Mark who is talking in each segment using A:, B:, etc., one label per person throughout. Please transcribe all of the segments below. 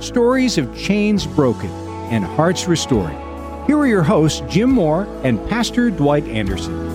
A: stories of chains broken and hearts restored. Here are your hosts, Jim Moore and Pastor Dwight Anderson.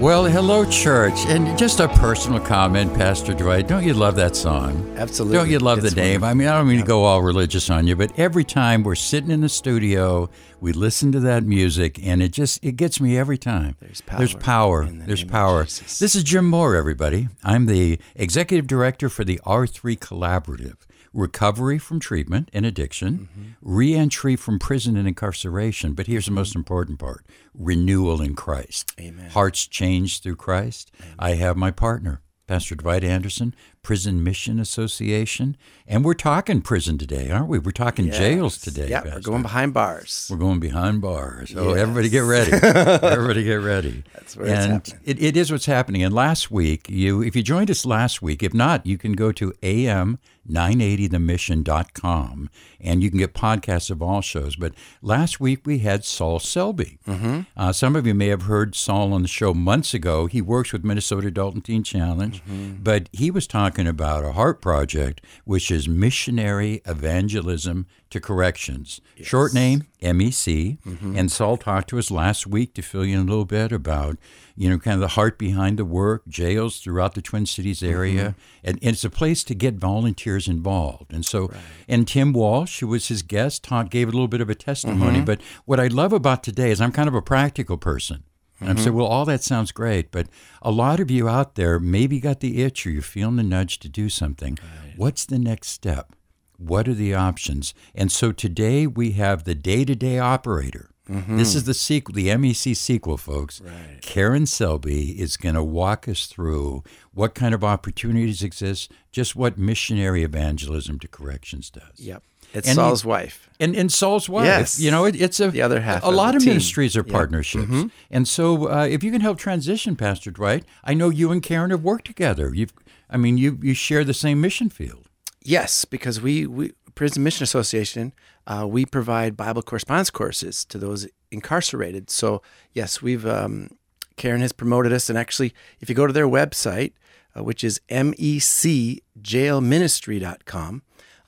B: Well, hello, church. And just a personal comment, Pastor Dwight. Don't you love that song?
C: Absolutely.
B: Don't you love
C: It's
B: the name? I mean, I don't mean to go all religious on you, but every time we're sitting in the studio, we listen to that music, and it just it gets me every time.
C: There's power
B: There's power.
C: in the
B: There's
C: name of
B: power.
C: Jesus.
B: This is Jim Moore, everybody. I'm the executive director for the R3 Collaborative. Recovery from treatment and addiction,
C: Mm-hmm.
B: reentry from prison and incarceration. But here's the most important part renewal in Christ.
C: Amen.
B: Hearts changed through Christ. I have my partner, Pastor Dwight Anderson, Prison Mission Association. And we're talking prison today, aren't we? We're talking jails today.
C: Yeah, we're going behind bars.
B: We're going behind bars. Oh,
C: Yes.
B: everybody get ready. everybody get ready.
C: That's where it's
B: and
C: happening.
B: It, it is what's happening. And last week, you if you joined us last week, if not, you can go to am980themission.com and you can get podcasts of all shows. But last week we had Saul Selby. Mm-hmm. Uh, some of you may have heard Saul on the show months ago. He works with Minnesota Adult and Teen Challenge,
C: Mm-hmm.
B: but he was talking about a heart project, which is missionary evangelism to corrections. Short name MEC. Mm-hmm. And Saul talked to us last week to fill you in a little bit about, you know, kind of the heart behind the work, jails throughout the Twin Cities area. And, and it's a place to get volunteers involved. And so, and Tim Walsh, who was his guest, talk, gave a little bit of a testimony. Mm-hmm. But what I love about today is I'm kind of a practical person. And I'm saying, mm-hmm. well, all that sounds great, but a lot of you out there maybe got the itch or you're feeling the nudge to do something. What's the next step? What are the options? And so today we have the day to day operator. Mm-hmm. This is the sequel, the MEC sequel, folks. Karen Selby is going to walk us through what kind of opportunities exist, just what missionary evangelism to corrections does.
C: Yep. It's
B: And
C: Saul's wife.
B: And, and Saul's wife,
C: Yes.
B: you know, it, it's a
C: The other half
B: A
C: of
B: lot of
C: team.
B: ministries are.
C: Mm-hmm.
B: partnerships, and so uh, if you can help transition, Pastor Dwight, I know you and Karen have worked together. You've, I mean, you you share the same mission field.
C: Yes, because we, we Prison Mission Association, uh, we provide Bible correspondence courses to those incarcerated. So yes, we've um, Karen has promoted us, and actually, if you go to their website, uh, which is mecjailministry.com,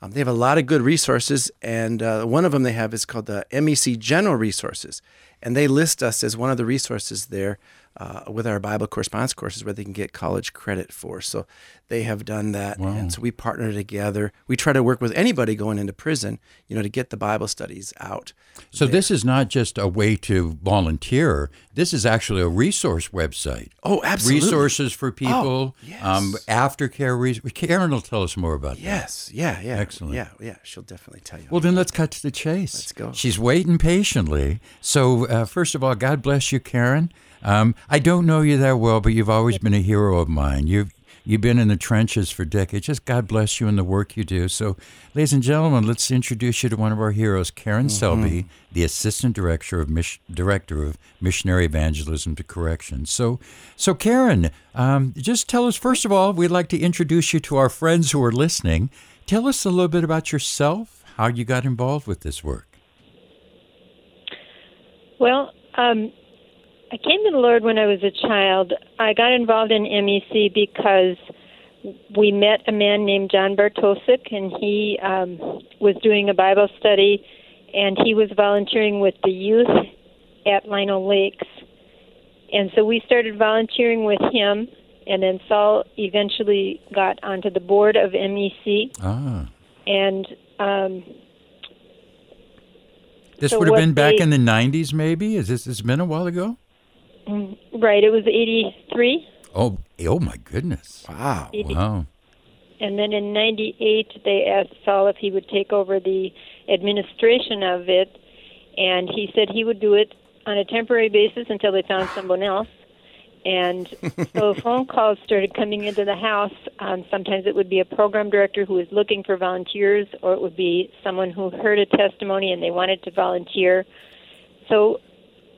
C: um, they have a lot of good resources, and uh, one of them they have is called the MEC General Resources, and they list us as one of the resources there uh, with our Bible correspondence courses where they can get college credit for. So they have done that, and so we partner together. We try to work with anybody going into prison, you know, to get the Bible studies out.
B: So this is not just a way to volunteer. This is actually a resource website.
C: Oh, absolutely.
B: Resources for people, Oh,
C: yes.
B: um, aftercare. Res- Karen will tell us more about that.
C: Yes, yeah, yeah,
B: Excellent.
C: Yeah, yeah, she'll definitely tell you.
B: Well, then let's cut to the chase.
C: Let's go.
B: She's waiting patiently. So, uh, first of all, God bless you, Karen. Um, I don't know you that well, but you've always been a hero of mine. You've you've been in the trenches for decades. Just God bless you and the work you do. So, ladies and gentlemen, let's introduce you to one of our heroes, Karen
C: Mm-hmm.
B: Selby, the assistant director of Miss- director of missionary evangelism to corrections. So, so Karen, um, just tell us first of all. We'd like to introduce you to our friends who are listening. Tell us a little bit about yourself, how you got involved with this work.
D: Well, um, I came to the Lord when I was a child. I got involved in MEC because we met a man named John Bartosik, and he um, was doing a Bible study, and he was volunteering with the youth at Lino Lakes. And so we started volunteering with him, and then Saul eventually got onto the board of MEC,
B: Ah,
D: and um,
B: this
D: So
B: would have been back
D: they-
B: in the '90s, maybe. Is this? It's been a while ago.
D: Right, it was 83.
B: Oh, oh my goodness!
C: wow.
B: Wow.
D: And then in 98, they asked Saul if he would take over the administration of it. And he said he would do it on a temporary basis until they found someone else. And so phone calls started coming into the house. Um, sometimes it would be a program director who was looking for volunteers, or it would be someone who heard a testimony and they wanted to volunteer. So,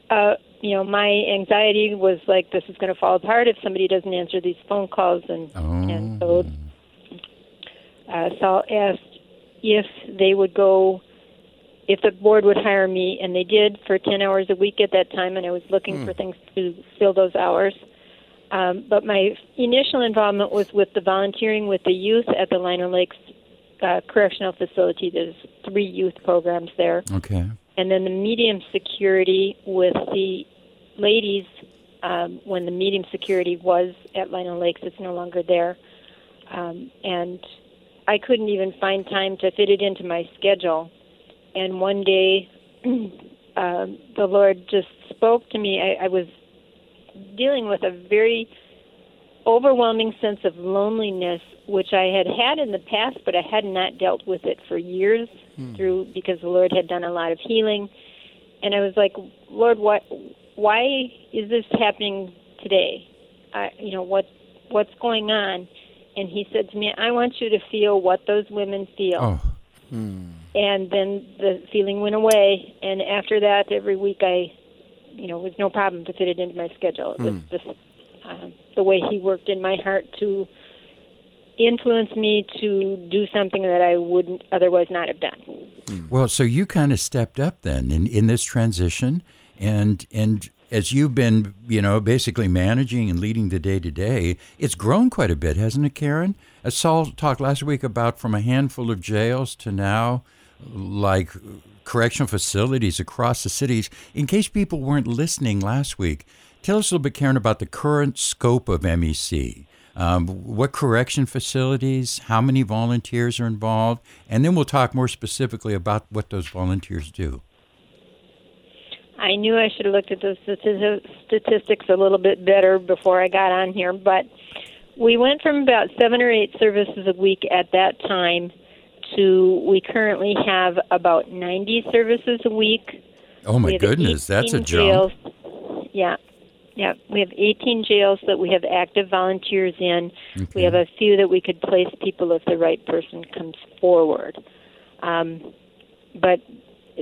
D: uh, you know, my anxiety was like, this is going to fall apart if somebody doesn't answer these phone calls. And, and so uh, Saul asked if they would go, if the board would hire me, and they did for 10 hours a week at that time, and I was looking for things to fill those hours. Um, but my initial involvement was with the volunteering with the youth at the Lino Lakes uh, Correctional Facility. There's three youth programs there
B: Okay.
D: And then the medium security with the ladies um, when the medium security was at Lino Lakes. It's no longer there, um, and I couldn't even find time to fit it into my schedule. And one day, um, the Lord just spoke to me. I, I was dealing with a very overwhelming sense of loneliness, which I had had in the past, but I had not dealt with it for years hmm. through because the Lord had done a lot of healing. And I was like, Lord, what? Why is this happening today? I, you know what? What's going on? And He said to me, I want you to feel what those women feel
B: Oh, hmm.
D: and then the feeling went away and after that every week i you know it was no problem to fit it into my schedule it was hmm. just um, the way he worked in my heart to influence me to do something that i wouldn't otherwise not have done
B: well, so you kind of stepped up then in, in this transition, and and as you've been, you know, basically managing and leading the day to day, it's grown quite a bit, hasn't it, Karen? As Saul talked last week about from a handful of jails to now, like correctional facilities across the cities. In case people weren't listening last week, tell us a little bit, Karen, about the current scope of MEC. Um, what correction facilities, how many volunteers are involved, and then we'll talk more specifically about what those volunteers do.
D: i knew i should have looked at those statistics a little bit better before i got on here but we went from about seven or eight services a week at that time to we currently have about 90 services a week
B: Oh my
D: have
B: goodness, that's a
D: 18
B: jump.
D: Jails. Yeah. Yeah. We have 18 jails that we have active volunteers in. We have a few that we could place people if the right person comes forward. Um, but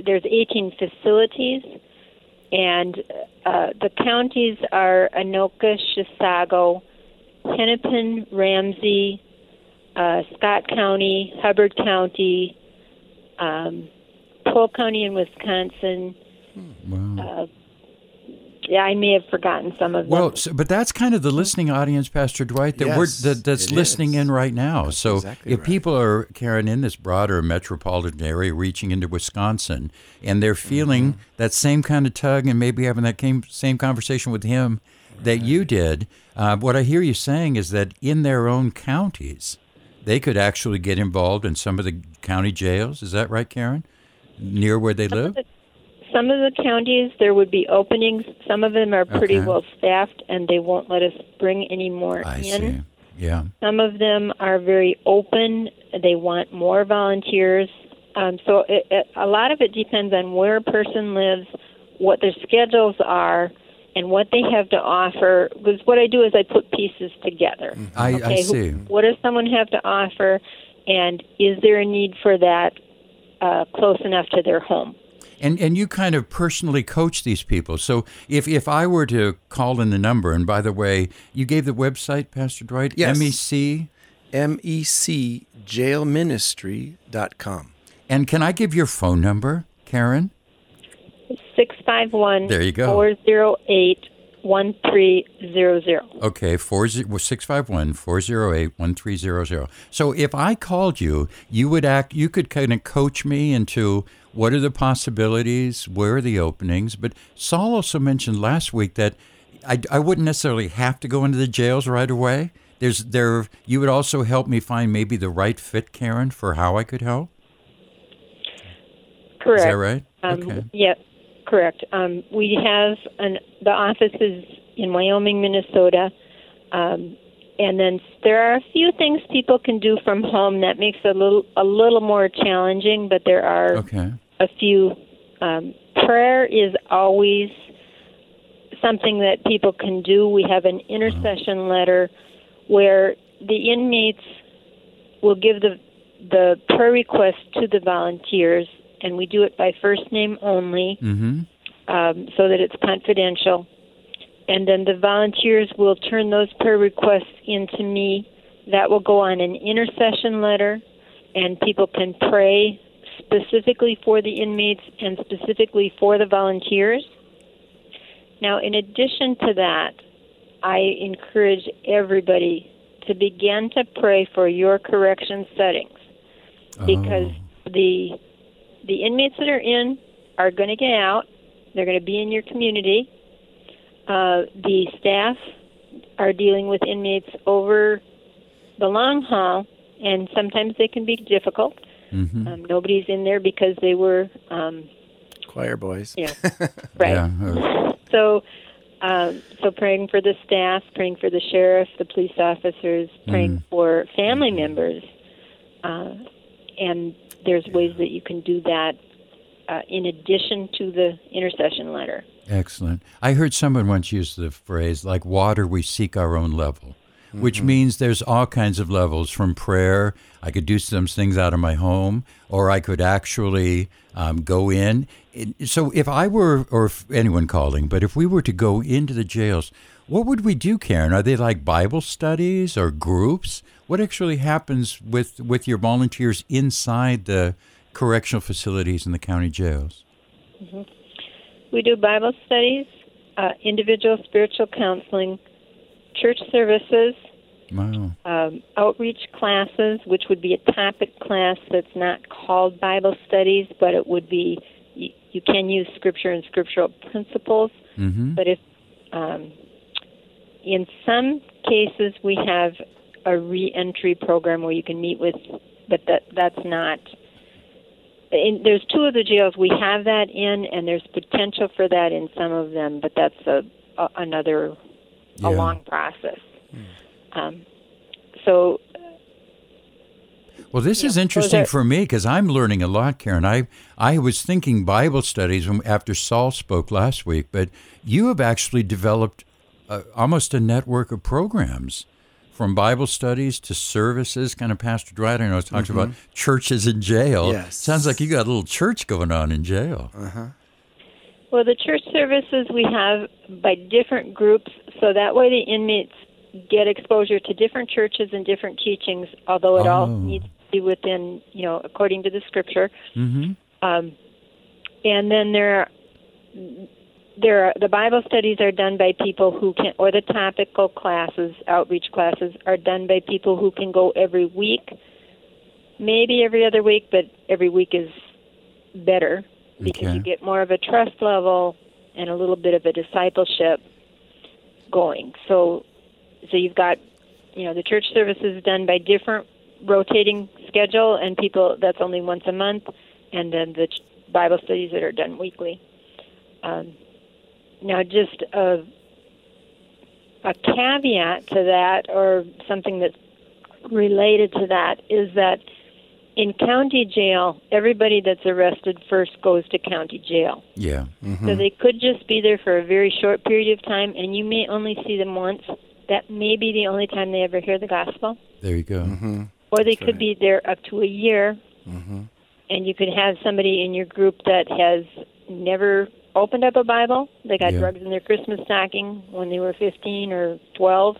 D: there's 18 facilities, and uh, the counties are Anoka, Chisago, Hennepin, Ramsey, uh, Scott County, Hubbard County, um, Polk County in Wisconsin.
B: Wow.
D: Yeah, I may have forgotten some of them.
B: Well, so, but that's kind of the listening audience, Pastor Dwight, that we're
C: Yes,
B: that, that's listening
C: is.
B: in right now.
C: That's
B: so
C: exactly
B: if
C: right.
B: people are Karen in this broader metropolitan area, reaching into Wisconsin, and they're feeling
C: Mm-hmm.
B: that same kind of tug, and maybe having that came, same conversation with him that you did, uh, what I hear you saying is that in their own counties, they could actually get involved in some of the county jails. Is that right, Karen? Near where they live.
D: Some of the counties there would be openings. Some of them are pretty
B: Okay.
D: well staffed, and they won't let us bring any more
B: I
D: in.
B: see. Yeah.
D: Some of them are very open. They want more volunteers. Um, so it, it, a lot of it depends on where a person lives, what their schedules are, and what they have to offer. Because what I do is I put pieces together.
B: I, I
D: Okay, who-
B: see.
D: what does someone have to offer, and is there a need for that uh, close enough to their home?
B: And and you kind of personally coach these people. So if if I were to call in the number, and by the way, you gave the website, Pastor Dwight, E
C: Yes.
B: MEC.
C: mecjailministry.com.
B: And can I give your phone number, Karen?
D: Six five one.
B: There you go.
D: Four zero eight one three zero zero.
B: Okay, four six five one four zero eight one three zero zero. So if I called you, you would act. You could kind of coach me into what are the possibilities, where are the openings. But Saul also mentioned last week that I, I wouldn't necessarily have to go into the jails right away. There's there. You would also help me find maybe the right fit, Karen, for how I could help.
D: Correct.
B: Is that right?
D: Um,
B: okay.
D: Yep, correct. Um, we have an the offices in Wyoming, Minnesota, um, and then there are a few things people can do from home that makes it a little a little more challenging. But there are
B: Okay.
D: a few. Um, prayer is always something that people can do. We have an intercession letter where the inmates will give the the prayer request to the volunteers, and we do it by first name only,
B: Mm-hmm.
D: um, so that it's confidential. And then the volunteers will turn those prayer requests into me. That will go on an intercession letter, and people can pray specifically for the inmates and specifically for the volunteers. Now, in addition to that, I encourage everybody to begin to pray for your correction settings because the the inmates that are in are going to get out. They're going to be in your community. Uh, the staff are dealing with inmates over the long haul, and sometimes they can be difficult.
B: Mm-hmm.
D: Um, nobody's in there because they were, um,
C: Choir boys.
D: you know, right.
B: Yeah. uh,
D: So, um, so praying for the staff, praying for the sheriff, the police officers, praying for family members, uh, and there's ways that you can do that uh, in addition to the intercession letter.
B: Excellent. I heard someone once use the phrase, like water, we seek our own level, which means there's all kinds of levels from prayer. I could do some things out of my home, or I could actually um, go in. So if I were, or if anyone calling, but if we were to go into the jails, what would we do, Karen? Are they like Bible studies or groups? What actually happens with, with your volunteers inside the correctional facilities in the county jails?
D: We do Bible studies, uh, individual spiritual counseling, church services,
B: Wow.
D: um, outreach classes, which would be a topic class that's not called Bible studies, but it would be you, you can use scripture and scriptural principles.
B: Mm-hmm.
D: But if um, in some cases we have a reentry program where you can meet with, but that that's not. In, there's two of the jails we have that in, and there's potential for that in some of them, but that's a, a another
B: Yeah.
D: a long process. Um, so
B: Well, this is interesting
D: are-
B: for me because I'm learning a lot, Karen. I I was thinking Bible studies after Saul spoke last week, but you have actually developed uh, almost a network of programs, from Bible studies to services. Kind of Pastor Dwight, I know, talks about churches in jail.
C: Yes.
B: sounds like you got a little church going on in jail. Uh-huh.
D: Well, the church services we have by different groups, so that way the inmates get exposure to different churches and different teachings, although it all
B: Oh.
D: needs to be within, you know, according to the scripture.
B: Mm-hmm.
D: Um, and then there are, there are, the Bible studies are done by people who can, or the topical classes, outreach classes, are done by people who can go every week, maybe every other week, but every week is better because
B: Okay.
D: you get more of a trust level and a little bit of a discipleship going. So, so you've got, you know, the church services done by different rotating schedule, and people that's only once a month, and then the ch- Bible studies that are done weekly. Um, now, just a a caveat to that, or something that's related to that, is that in county jail, everybody that's arrested first goes to county jail.
B: Yeah.
D: mhm So they could just be there for a very short period of time, and you may only see them once. That may be the only time they ever hear the gospel.
B: There you go.
C: Mm-hmm.
D: Or they could be there up to a year, and you could have somebody in your group that has never opened up a Bible. They got
B: Yeah.
D: drugs in their Christmas stocking when they were 15 or 12.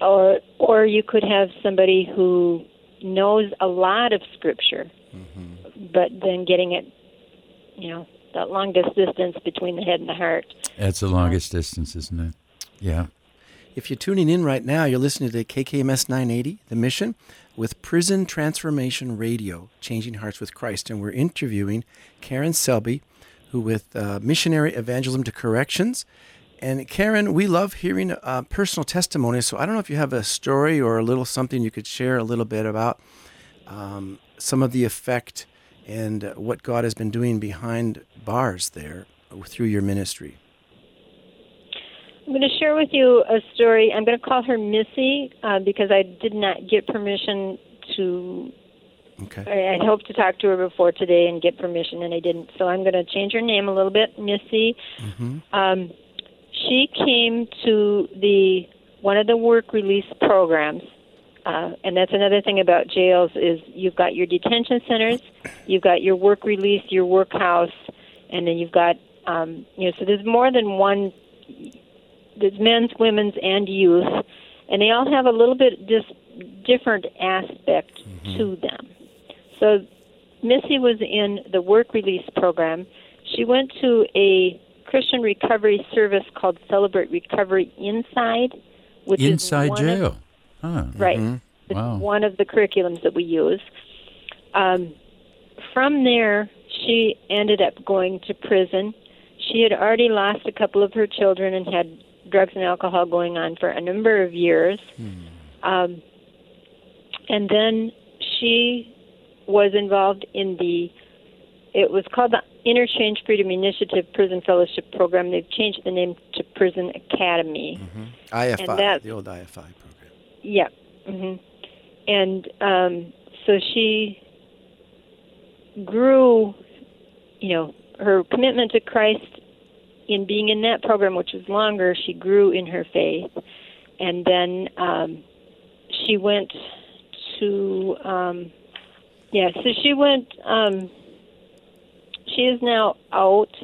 D: Or, or you could have somebody who knows a lot of Scripture, mm-hmm. but then getting it, you know, that longest distance between the head and the heart.
B: That's the longest distance, isn't it? Yeah.
C: If you're tuning in right now, you're listening to KKMS 980, The Mission, with Prison Transformation Radio, Changing Hearts with Christ. And we're interviewing Karen Selby, who with uh, Missionary Evangelism to Corrections. And Karen, we love hearing uh, personal testimonies. So I don't know if you have a story or a little something you could share a little bit about um, some of the effect and what God has been doing behind bars there through your ministry.
D: I'm going to share with you a story. I'm going to call her Missy uh, because I did not get permission to.
C: Okay.
D: I hoped to talk to her before today and get permission, and I didn't. So I'm going to change her name a little bit, Missy. Um, she came to the one of the work release programs, uh, and that's another thing about jails is you've got your detention centers, you've got your work release, your workhouse, and then you've got um, you know so there's more than one. There's men's, women's, and youth, and they all have a little bit just different aspect to them. So Missy was in the work release program. She went to a Christian recovery service called Celebrate Recovery Inside, which is
B: Inside
D: of-
B: jail. Huh.
D: right.
C: Mm-hmm.
D: It's
B: Wow.
D: one of the curriculums that we use. Um, from there, she ended up going to prison. She had already lost a couple of her children and had drugs and alcohol going on for a number of years. Um, and then she was involved in the, it was called the InnerChange Freedom Initiative Prison Fellowship Program. They've changed the name to Prison Academy.
C: IFI,
D: that-
C: the old IFI program.
D: Yeah. hmm And um, so she grew, you know, her commitment to Christ in being in that program, which was longer. She grew in her faith, and then um, she went to, um, yeah. So she went. Um, she is now out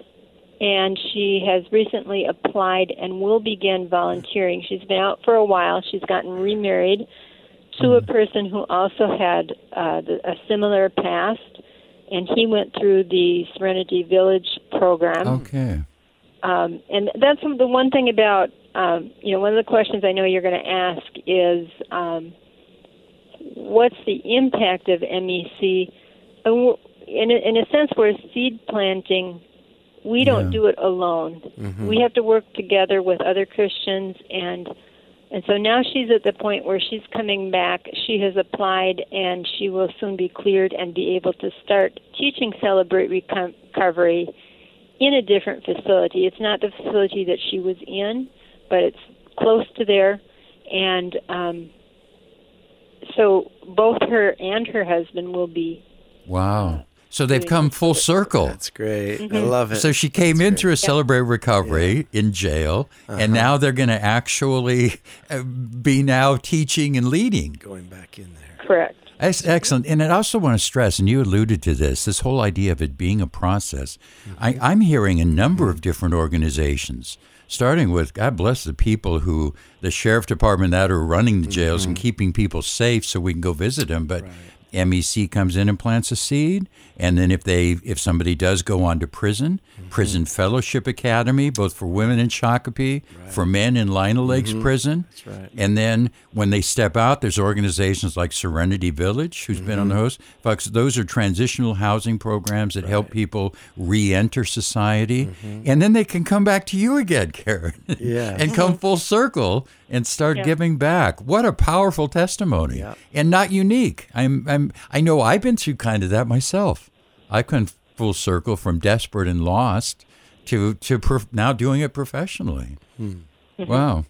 D: and she has recently applied and will begin volunteering. She's been out for a while. She's gotten remarried to a person who also had uh, the, a similar past, and he went through the Serenity Village program.
B: Okay.
D: Um, and that's the one thing about, um, you know, one of the questions I know you're going to ask is um, what's the impact of MEC? And In a, in a sense, we're seed planting. We don't
B: Yeah.
D: do it alone. We have to work together with other Christians, and and so now she's at the point where she's coming back. She has applied, and she will soon be cleared and be able to start teaching Celebrate Recovery in a different facility. It's not the facility that she was in, but it's close to there, and um, so both her and her husband will be.
B: Wow. So they've come full circle.
C: That's great.
D: Mm-hmm.
C: I love it.
B: So she came in through a Celebrate Recovery in jail,
C: Uh-huh.
B: and now they're going to actually uh, be now teaching and leading.
C: going back in there.
D: Correct.
B: That's excellent. And I also want to stress, and you alluded to this, this whole idea of it being a process. I, I'm hearing a number of different organizations, starting with, God bless the people who, the sheriff department that are running the jails and mm-hmm. keeping people safe so we can go visit them. But MEC comes in and plants a seed, and then if they, if somebody does go on to prison, mm-hmm. Prison Fellowship Academy, both for women in Shakopee, for men in Lino mm-hmm. Lakes Prison. That's
C: right.
B: And then when they step out, there's organizations like Serenity Village, who's been on the mm-hmm. host. Folks, those are transitional housing programs that help people re-enter society, and then they can come back to you again, Karen,
C: Yes.
B: and come full circle and start
D: Yeah.
B: giving back. What a powerful testimony,
C: Yeah.
B: and not unique. I'm, I'm, I know I've been through kind of that myself. I've come full circle from desperate and lost to to prof- now doing it professionally. Wow.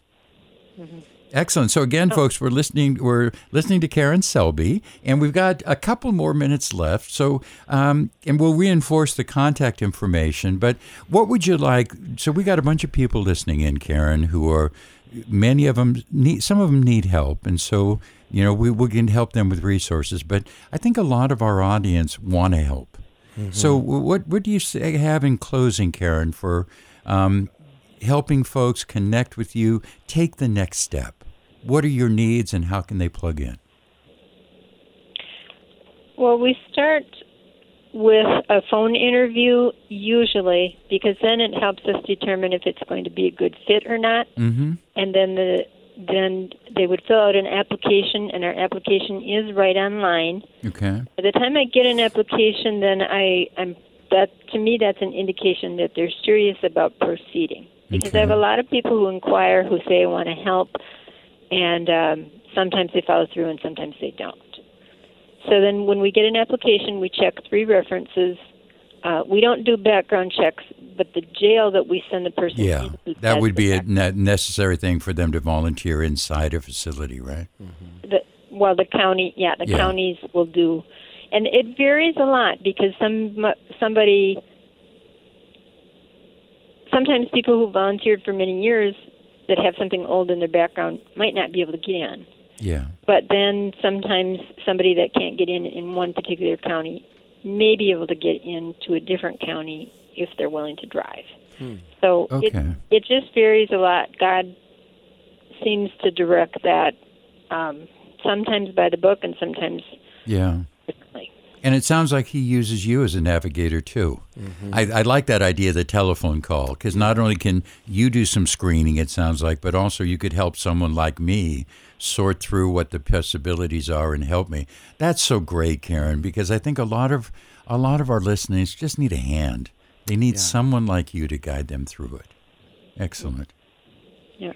B: Excellent. So again, folks, we're listening. We're listening to Karen Selby, and we've got a couple more minutes left. So, um, and we'll reinforce the contact information. But what would you like? So we got a bunch of people listening in, Karen, who are many of them need. Some of them need help, and so you know we we can help them with resources. But I think a lot of our audience want to help. So, what what do you say, have in closing, Karen, for um, helping folks connect with you, take the next step? What are your needs, and how can they plug in?
D: Well, we start with a phone interview usually because then it helps us determine if it's going to be a good fit or not.
B: Mm-hmm.
D: And then the then they would fill out an application, and our application is right online.
B: Okay.
D: By the time I get an application, then I I'm that to me that's an indication that they're serious about proceeding. Because I have a lot of people who inquire who say I want to help, and um, sometimes they follow through and sometimes they don't. So then, when we get an application, we check three references. Uh, we don't do background checks, but the jail that we send the person
B: Yeah,
D: into
B: that would be
D: the
B: a ne- necessary thing for them to volunteer inside a facility, right? Mm-hmm.
D: the well the county yeah the
B: Yeah.
D: counties will do and it varies a lot because some somebody sometimes people who volunteered for many years that have something old in their background might not be able to get in.
B: Yeah.
D: But then sometimes somebody that can't get in in one particular county may be able to get into a different county if they're willing to drive. So
B: Okay.
D: it it just varies a lot. God seems to direct that um, sometimes by the book and sometimes
B: Yeah.
D: differently.
B: And it sounds like he uses you as a navigator too. I, I like that idea of the telephone call because not only can you do some screening, it sounds like, but also you could help someone like me sort through what the possibilities are and help me. That's so great, Karen, because I think a lot of a lot of our listeners just need a hand. They need someone like you to guide them through it. Excellent.
D: Yeah.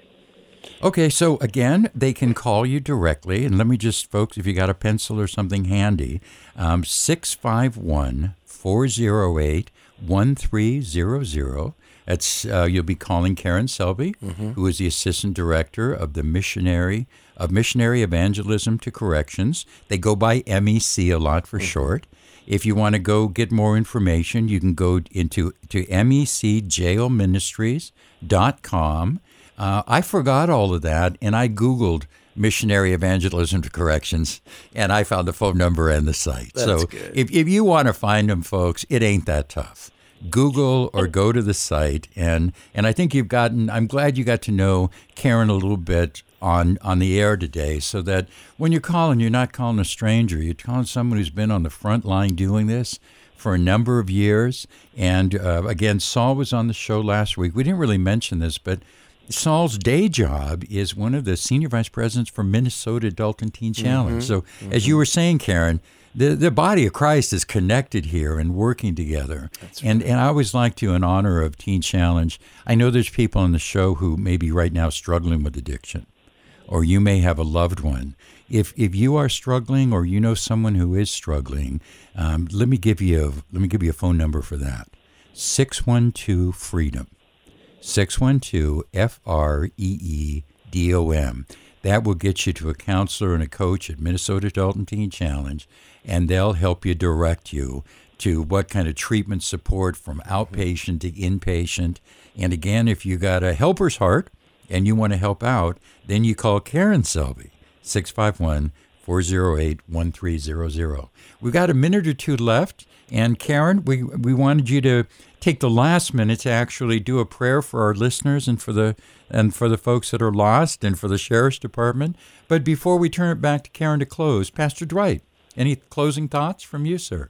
B: Okay, so again, they can call you directly. And let me just, folks, if you got a pencil or something handy, um, 651 408 1300. That's, uh, you'll be calling Karen Selby, who is the assistant director of the missionary of missionary evangelism to corrections. They go by MEC a lot for short. If you want to go get more information, you can go into to mecjailministries.com. Uh, I forgot all of that, and I Googled missionary evangelism to corrections, and I found the phone number and the site.
C: That's
B: so
C: good.
B: if, if you want to find them, folks, it ain't that tough. Google or go to the site, and and I think you've gotten. I'm glad you got to know Karen a little bit on on the air today, so that when you're calling, you're not calling a stranger. You're calling someone who's been on the front line doing this for a number of years. And uh, again, Saul was on the show last week. We didn't really mention this, but Saul's day job is one of the senior vice presidents for Minnesota Adult and Teen Challenge. So, as you were saying, Karen, the, the body of Christ is connected here and working together. and, and I always like to, in honor of Teen Challenge, I know there's people on the show who may be right now struggling with addiction, or you may have a loved one. If, if you are struggling or you know someone who is struggling, um, let me give you a, let me give you a phone number for that. 612 freedom. 612 F R E E D O M. That will get you to a counselor and a coach at Minnesota Adult and Teen Challenge, and they'll help you direct you to what kind of treatment support from outpatient to inpatient. And again, if you got a helper's heart and you want to help out, then you call Karen Selby, 651 408 1300. We've got a minute or two left. And Karen, we, we wanted you to take the last minute to actually do a prayer for our listeners and for the and for the folks that are lost and for the sheriff's department. But before we turn it back to Karen to close, Pastor Dwight, any closing thoughts from you, sir?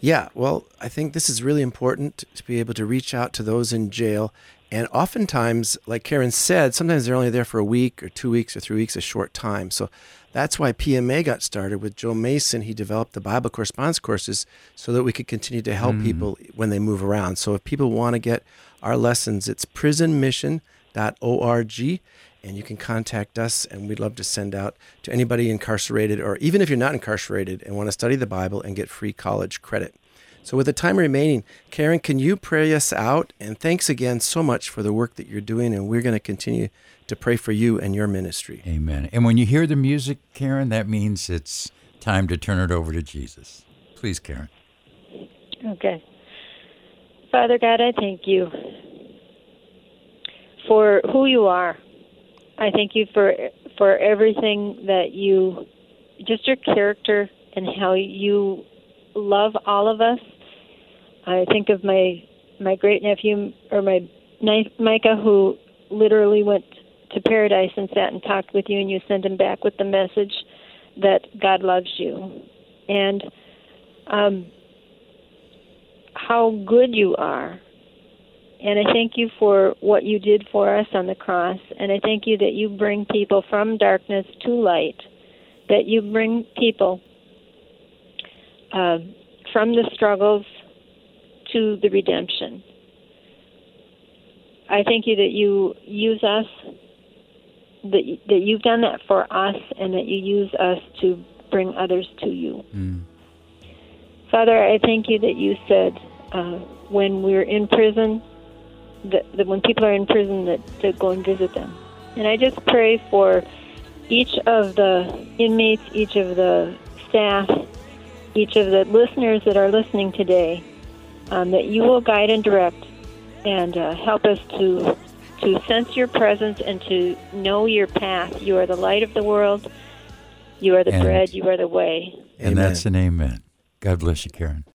C: Yeah, well, I think this is really important to be able to reach out to those in jail. And oftentimes, like Karen said, sometimes they're only there for a week or two weeks or three weeks, a short time. So that's why PMA got started with Joe Mason. He developed the Bible correspondence courses so that we could continue to help mm-hmm. people when they move around. So if people want to get our lessons, it's prisonmission.org and you can contact us and we'd love to send out to anybody incarcerated or even if you're not incarcerated and want to study the Bible and get free college credit. So with the time remaining, Karen, can you pray us out? And thanks again so much for the work that you're doing and we're going to continue to pray for you and your ministry.
B: Amen. And when you hear the music, Karen, that means it's time to turn it over to Jesus. Please, Karen.
D: Okay. Father God, I thank you for who you are. I thank you for for everything that you just your character and how you love all of us. I think of my my great nephew or my Micah who literally went to paradise and sat and talked with you and you sent him back with the message that God loves you. And um how good you are. And I thank you for what you did for us on the cross. And I thank you that you bring people from darkness to light, that you bring people uh, from the struggles to the redemption. I thank you that you use us, that, that you've done that for us, and that you use us to bring others to you. Father, I thank you that you said uh, when we're in prison, that, that when people are in prison, that to go and visit them. And I just pray for each of the inmates, each of the staff, each of the listeners that are listening today, um, that you will guide and direct and uh, help us to to sense your presence and to know your path. You are the light of the world. You are the
B: And-
D: bread. You are the way.
B: And
C: Amen.
B: that's an amen. God bless you, Karen.